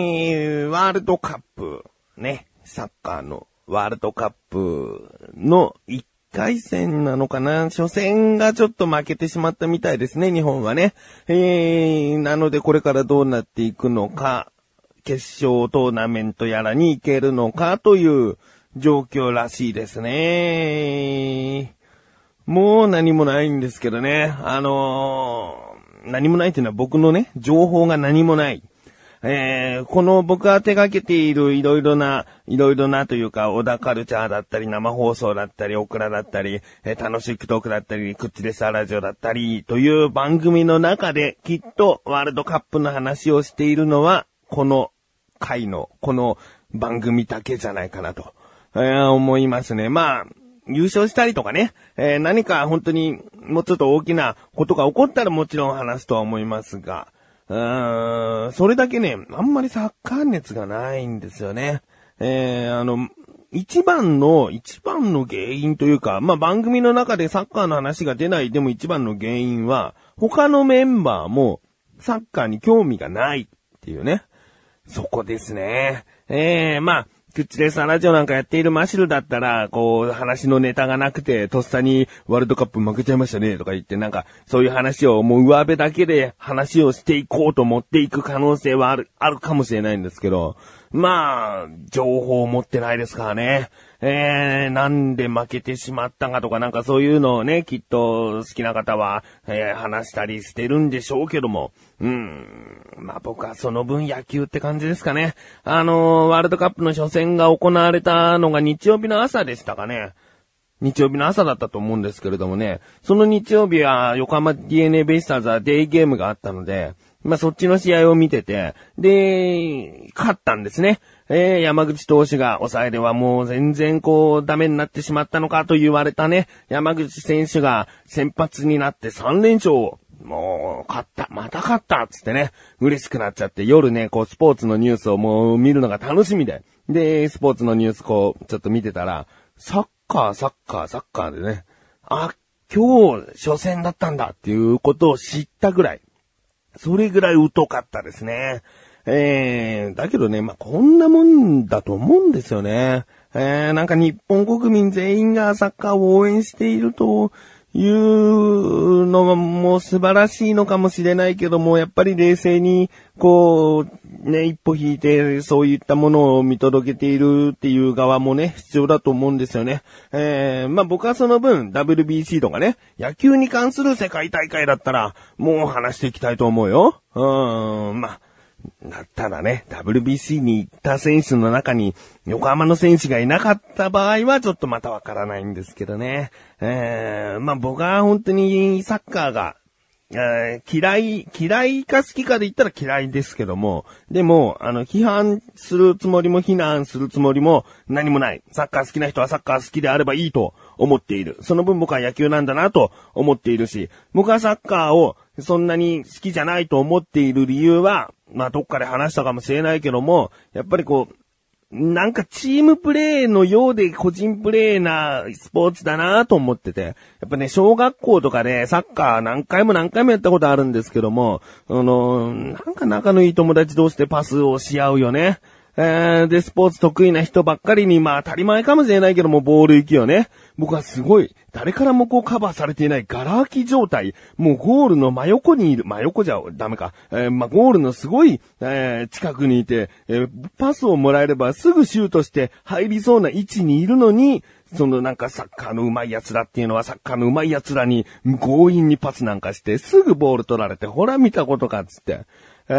えー、ワールドカップ、ね、サッカーのワールドカップの1回戦なのかな初戦がちょっと負けてしまったみたいですね、日本はね。えー、なのでこれからどうなっていくのか、決勝トーナメントやらに行けるのかという状況らしいですね。もう何もないんですけどね。あのー、何もないっていうのは僕のね、情報が何もない。えー、この僕が手掛けているいろいろな、いろいろなというか、小田カルチャーだったり、生放送だったり、オクラだったり、えー、楽しくトークだったり、クッチレスアラジオだったり、という番組の中で、きっとワールドカップの話をしているのは、この回の、この番組だけじゃないかなと、えー、思いますね。まあ、優勝したりとかね、えー、何か本当にもうちょっと大きなことが起こったらもちろん話すとは思いますが、うん、それだけね、あんまりサッカー熱がないんですよね。えー、あの、一番の、一番の原因というか、まあ、番組の中でサッカーの話が出ないでも一番の原因は、他のメンバーもサッカーに興味がないっていうね。そこですね。ええー、まあ、クッチレスラジオなんかやっているマシルだったら、こう、話のネタがなくて、とっさにワールドカップ負けちゃいましたね、とか言って、なんか、そういう話をもう上辺だけで話をしていこうと思っていく可能性はある、あるかもしれないんですけど、まあ、情報を持ってないですからね。えー、なんで負けてしまったかとかなんかそういうのをね、きっと好きな方は、えー、話したりしてるんでしょうけども、うん、まあ僕はその分野球って感じですかね。あのー、ワールドカップの初戦が行われたのが日曜日の朝でしたかね。日曜日の朝だったと思うんですけれどもね、その日曜日は横浜 DNA ベイスターズはデイゲームがあったので、まあそっちの試合を見てて、で、勝ったんですね。えー、山口投手が抑えではもう全然こうダメになってしまったのかと言われたね、山口選手が先発になって3連勝をもう、勝った、また勝ったつってね、嬉しくなっちゃって、夜ね、こう、スポーツのニュースをもう見るのが楽しみで。で、スポーツのニュースこう、ちょっと見てたら、サッカー、サッカー、サッカーでね、あ、今日、初戦だったんだっていうことを知ったぐらい。それぐらい疎かったですね。えー、だけどね、まあ、こんなもんだと思うんですよね。えー、なんか日本国民全員がサッカーを応援しているというのがもう素晴らしいのかもしれないけども、やっぱり冷静に、こう、ね、一歩引いて、そういったものを見届けているっていう側もね、必要だと思うんですよね。えー、まあ僕はその分、WBC とかね、野球に関する世界大会だったら、もう話していきたいと思うよ。うーん、まあ、たらね、WBC に行った選手の中に横浜の選手がいなかった場合はちょっとまたわからないんですけどね。えー、まあ僕は本当にサッカーが、えー、嫌い、嫌いか好きかで言ったら嫌いですけども、でも、あの、批判するつもりも非難するつもりも何もない。サッカー好きな人はサッカー好きであればいいと思っている。その分僕は野球なんだなと思っているし、僕はサッカーをそんなに好きじゃないと思っている理由は、まあどっかで話したかもしれないけども、やっぱりこう、なんかチームプレーのようで個人プレーなスポーツだなと思ってて。やっぱね、小学校とかでサッカー何回も何回もやったことあるんですけども、あの、なんか仲のいい友達同士でパスをし合うよね。えー、で、スポーツ得意な人ばっかりに、まあ当たり前かもしれないけども、ボール行きよね。僕はすごい、誰からもこうカバーされていないガラ空き状態。もうゴールの真横にいる、真横じゃダメか。えー、まあ、ゴールのすごい、えー、近くにいて、えー、パスをもらえればすぐシュートして入りそうな位置にいるのに、そのなんかサッカーの上手い奴らっていうのはサッカーの上手い奴らに強引にパスなんかしてすぐボール取られて、ほら見たことかっつって。え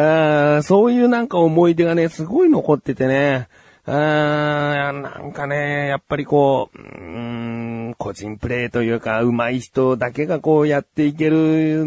ー、そういうなんか思い出がね、すごい残っててね。うーん、なんかね、やっぱりこう、うーん、個人プレーというか、上手い人だけがこうやっていける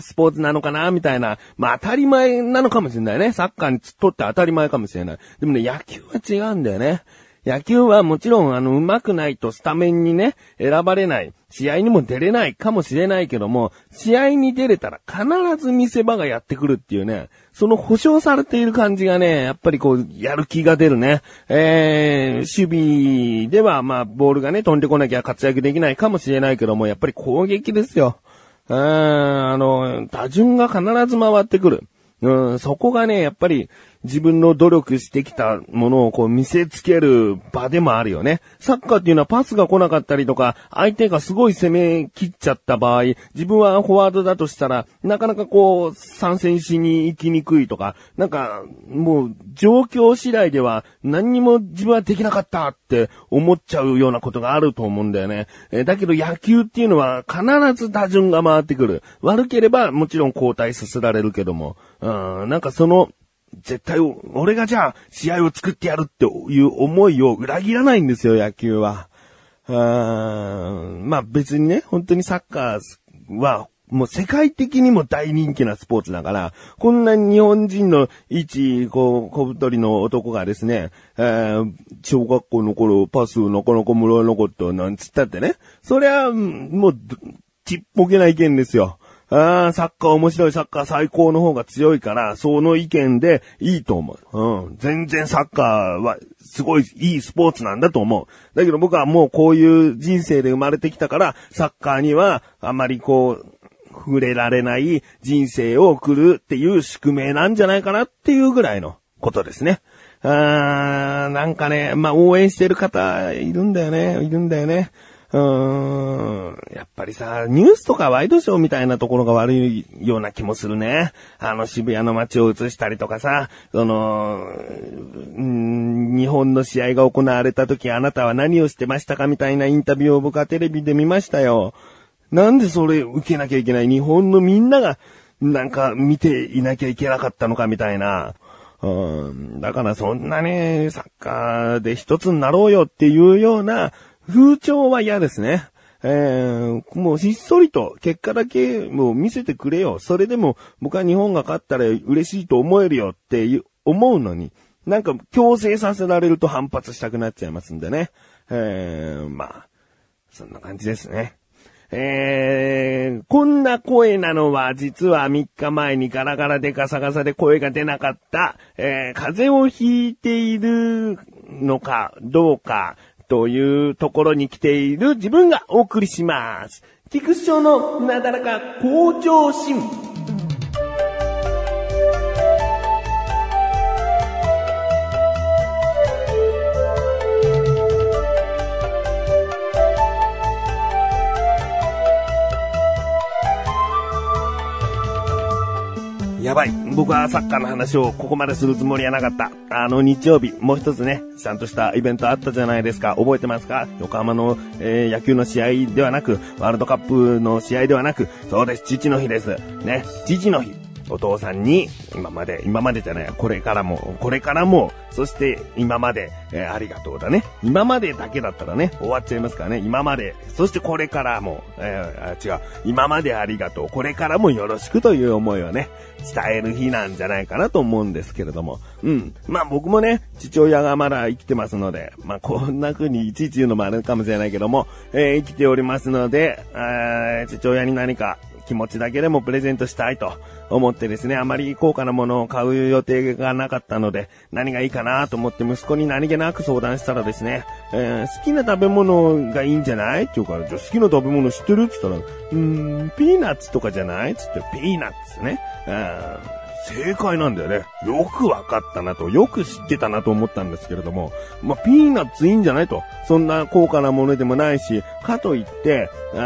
スポーツなのかな、みたいな。まあ当たり前なのかもしれないね。サッカーにとって当たり前かもしれない。でもね、野球は違うんだよね。野球はもちろんあの上手くないとスタメンにね、選ばれない。試合にも出れないかもしれないけども、試合に出れたら必ず見せ場がやってくるっていうね、その保証されている感じがね、やっぱりこう、やる気が出るね。えー、守備ではまあ、ボールがね、飛んでこなきゃ活躍できないかもしれないけども、やっぱり攻撃ですよ。うん、あの、打順が必ず回ってくる。うん、そこがね、やっぱり自分の努力してきたものをこう見せつける場でもあるよね。サッカーっていうのはパスが来なかったりとか、相手がすごい攻め切っちゃった場合、自分はフォワードだとしたら、なかなかこう、参戦しに行きにくいとか、なんか、もう、状況次第では何にも自分はできなかったって思っちゃうようなことがあると思うんだよね。えだけど野球っていうのは必ず打順が回ってくる。悪ければもちろん交代させられるけども、うん、なんかその、絶対、俺がじゃあ、試合を作ってやるっていう思いを裏切らないんですよ、野球は。うーまあ別にね、本当にサッカーは、もう世界的にも大人気なスポーツだから、こんな日本人の一、こう、小太りの男がですね、えー小学校の頃パスなかなかもらえなかったなんつったってね、そりゃ、もう、ちっぽけな意見ですよ。ああ、サッカー面白い、サッカー最高の方が強いから、その意見でいいと思う。うん。全然サッカーはすごいいいスポーツなんだと思う。だけど僕はもうこういう人生で生まれてきたから、サッカーにはあまりこう、触れられない人生を送るっていう宿命なんじゃないかなっていうぐらいのことですね。あーなんかね、まあ、応援してる方いるんだよね、いるんだよね。うーん。やっぱりさ、ニュースとかワイドショーみたいなところが悪いような気もするね。あの渋谷の街を映したりとかさ、その、日本の試合が行われた時あなたは何をしてましたかみたいなインタビューを僕はテレビで見ましたよ。なんでそれ受けなきゃいけない？日本のみんなが、なんか見ていなきゃいけなかったのかみたいな。うん、だからそんなね、サッカーで一つになろうよっていうような風潮は嫌ですね。えー、もうひっそりと結果だけもう見せてくれよ。それでも僕は日本が勝ったら嬉しいと思えるよって思うのに、なんか強制させられると反発したくなっちゃいますんでね。えー、まあ、そんな感じですね。えー、こんな声なのは実は3日前にガラガラでガサガサで声が出なかった、えー、風邪をひいているのかどうかというところに来ている自分がお送りします。菊池町のなだらか向上心。ばい。僕はサッカーの話をここまでするつもりはなかった。あの日曜日、もう一つね、ちゃんとしたイベントあったじゃないですか。覚えてますか？横浜の、えー野球の試合ではなく、ワールドカップの試合ではなく、そうです、父の日です。ね、父の日。お父さんに、今まで、今までじゃない、これからも、これからも、そして今まで、えーありがとうだね。今までだけだったらね、終わっちゃいますからね。今まで、そしてこれからも、えー違う、今までありがとう、これからもよろしくという思いをね、伝える日なんじゃないかなと思うんですけれども。うん。まあ僕もね、父親がまだ生きてますので、まあこんな風にいちいち言うのもあるかもしれないけども、えー生きておりますので、えー父親に何か気持ちだけでもプレゼントしたいと思ってですね、あまり高価なものを買う予定がなかったので、何がいいかなと思って息子に何気なく相談したらですね、えー好きな食べ物がいいんじゃない？って言うから、じゃあ好きな食べ物知ってる？って言ったら、うーん、ピーナッツとかじゃない？つって、ピーナッツね。うん正解なんだよね。よくわかったなと、よく知ってたなと思ったんですけれども、まあ、ピーナッツいいんじゃないと。そんな高価なものでもないし、かといって、あ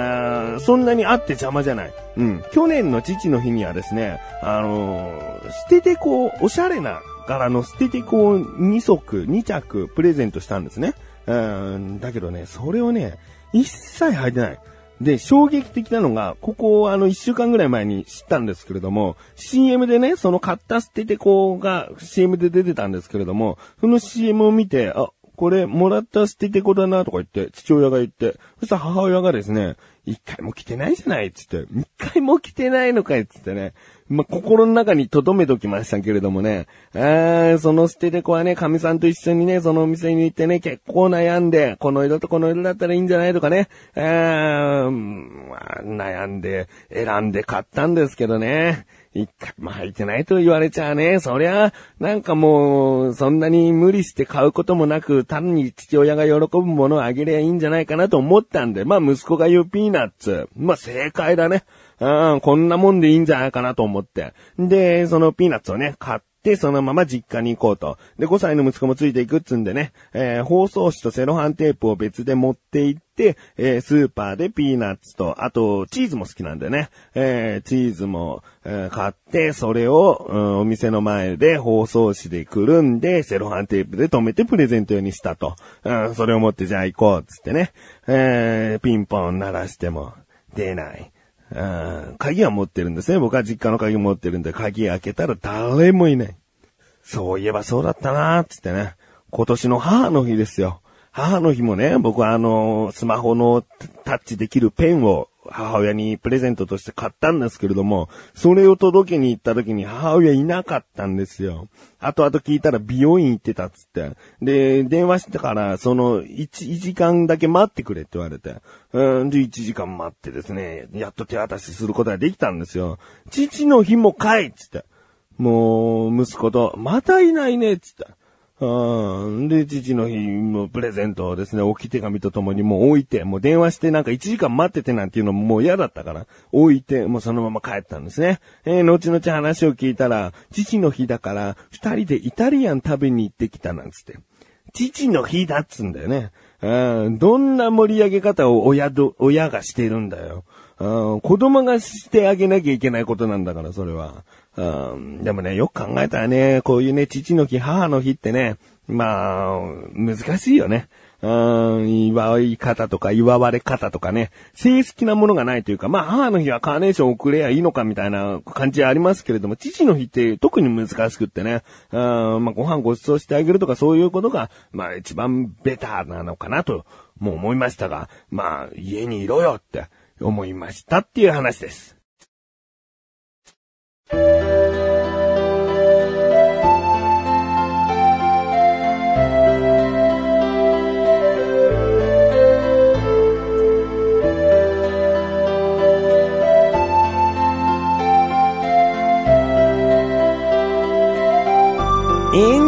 ーそんなにあって邪魔じゃない。うん。去年の父の日にはですね、あのー捨ててこう、おしゃれな柄の捨ててこう、2足、2着プレゼントしたんですね。うん、だけどね、それをね、一切履いてない。で、衝撃的なのが、ここを、あの、一週間ぐらい前に知ったんですけれども、CM でね、その買った捨ててこが CM で出てたんですけれども、その CM を見て、あ、これ、もらった捨ててこだなとか言って、父親が言って、そしたら母親がですね、一回も着てないじゃないっつって、一回も着てないのかいっつってね、まあ、心の中に留めときましたけれどもね、あーその捨ててこはね、神さんと一緒にね、そのお店に行ってね、結構悩んで、この色とこの色だったらいいんじゃないとかね、あーまあ悩んで、選んで買ったんですけどね。一回も履いてないと言われちゃうね。そりゃ、なんかもう、そんなに無理して買うこともなく、単に父親が喜ぶものをあげりゃいいんじゃないかなと思ったんで、まあ息子が言うピーナッツ。まあ正解だね。うん、こんなもんでいいんじゃないかなと思って。で、そのピーナッツをね、買って、そのまま実家に行こうと。で、5歳の息子もついていくっつんでね、えー、包装紙とセロハンテープを別で持って行って、えー、スーパーでピーナッツと、あと、チーズも好きなんでね、えー、チーズも、え買って、それを、うん、お店の前で包装紙でくるんで、セロハンテープで留めてプレゼント用にしたと。うん、それを持ってじゃあ行こうっ、つってね、えピンポン鳴らしても、出ない。うん、鍵は持ってるんですね。僕は実家の鍵持ってるんで、鍵開けたら誰もいない。そういえばそうだったなーつってね。今年の母の日ですよ。母の日もね、僕はあの、スマホのタッチできるペンを母親にプレゼントとして買ったんですけれども、それを届けに行った時に母親いなかったんですよ。後々聞いたら美容院行ってたっつって。で、電話してから、その1、1時間だけ待ってくれって言われて。うん、で、1時間待ってですね、やっと手渡しすることができたんですよ。父の日もかいっつって。もう、息子と、またいないねっつって。うん。で、父の日のプレゼントをですね、置き手紙とともにもう置いて、もう電話してなんか1時間待っててなんていうのももう嫌だったから、置いて、もうそのまま帰ったんですね。えー、後々話を聞いたら、父の日だから、二人でイタリアン食べに行ってきたなんつって。父の日だっつんだよね。うん。どんな盛り上げ方を親ど、親がしてるんだよ。うん。子供がしてあげなきゃいけないことなんだから、それは。うん、でもね、よく考えたらね、こういうね、父の日、母の日ってね、まあ、難しいよね。うん、祝い方とか祝われ方とかね、正式なものがないというか、まあ母の日はカーネーション送れやいいのかみたいな感じはありますけれども、父の日って特に難しくってね、うん、まあご飯ご馳走してあげるとかそういうことが、まあ一番ベターなのかなと、もう思いましたが、まあ家にいろよって思いましたっていう話です。エン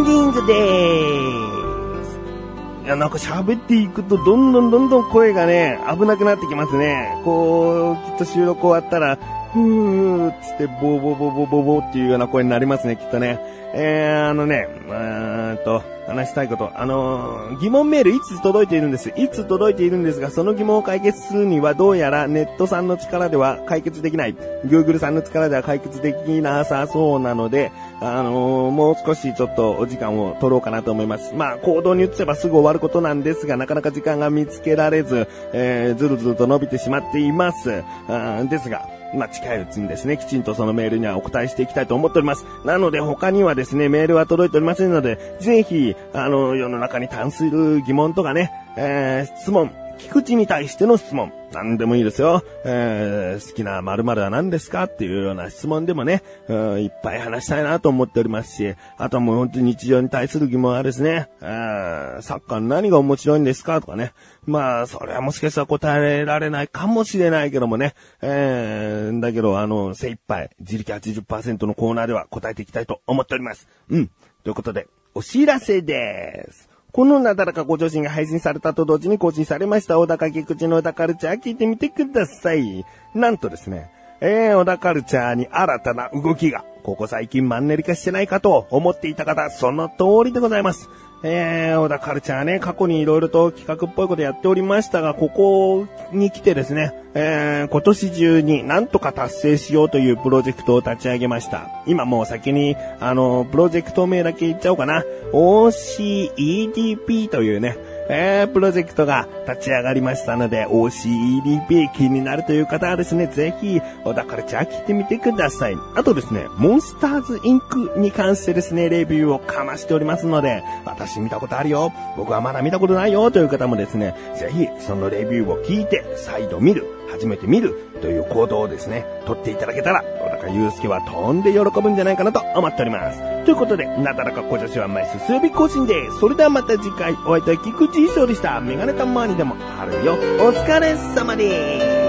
ディングでーす。いや、なんか喋っていくとどんどんどんどん声がね、危なくなってきますね。こう、きっと収録終わったら、ふーっつって、ボーボーボーボーボーボーっていうような声になりますね、きっとね。えー、あのね、えーんと、話したいこと。あのー、疑問メールいつ届いているんです。いつ届いているんですが、その疑問を解決するにはどうやらネットさんの力では解決できない。Google さんの力では解決できなさそうなので、あのー、もう少しちょっとお時間を取ろうかなと思います。まあ、行動に移せばすぐ終わることなんですが、なかなか時間が見つけられず、えー、ずるずると伸びてしまっています。あですが、まあ、近いうちにですね、きちんとそのメールにはお答えしていきたいと思っております。なので他にはですね、ですねメールは届いておりませんので、ぜひ、あの、世の中に関する疑問とかね、えー、質問、菊池に対しての質問。何でもいいですよ。えー、好きな〇〇は何ですかっていうような質問でもね、いっぱい話したいなと思っておりますし、あとはもう本当に日常に対する疑問はですね、サッカー何が面白いんですかとかね。まあ、それはもしかしたら答えられないかもしれないけどもね。えー、だけど、あの、精一杯、自力80%のコーナーでは答えていきたいと思っております。うん。ということで、お知らせです。このなだらかご上心が配信されたと同時に更新されました、小高菊池の小田カルチャー聞いてみてください。なんとですね、えー、小田カルチャーに新たな動きが、ここ最近マンネリ化してないかと思っていた方、その通りでございます。えー、小田カルチャーね、過去に色々と企画っぽいことやっておりましたが、ここに来てですね、えー、今年中になんとか達成しようというプロジェクトを立ち上げました。今もう先に、あの、プロジェクト名だけ言っちゃおうかな。OCEDP というね、えー、プロジェクトが立ち上がりましたので、OCEDP 気になるという方はですね、ぜひ、小田カルチャー聞いてみてください。あとですね、モンスターズインクに関してですね、レビューをかましておりますので、私見たことあるよ、僕はまだ見たことないよという方もですね、ぜひ、そのレビューを聞いて、再度見る、初めて見るという行動をですね、取っていただけたら、小高祐介は飛んで喜ぶんじゃないかなと思っております。ということで、なだらか小女子は毎週数日更新です。それではまた次回、お会いいたい菊池衣装でした。メガネたまにでもあるよ。お疲れ様です。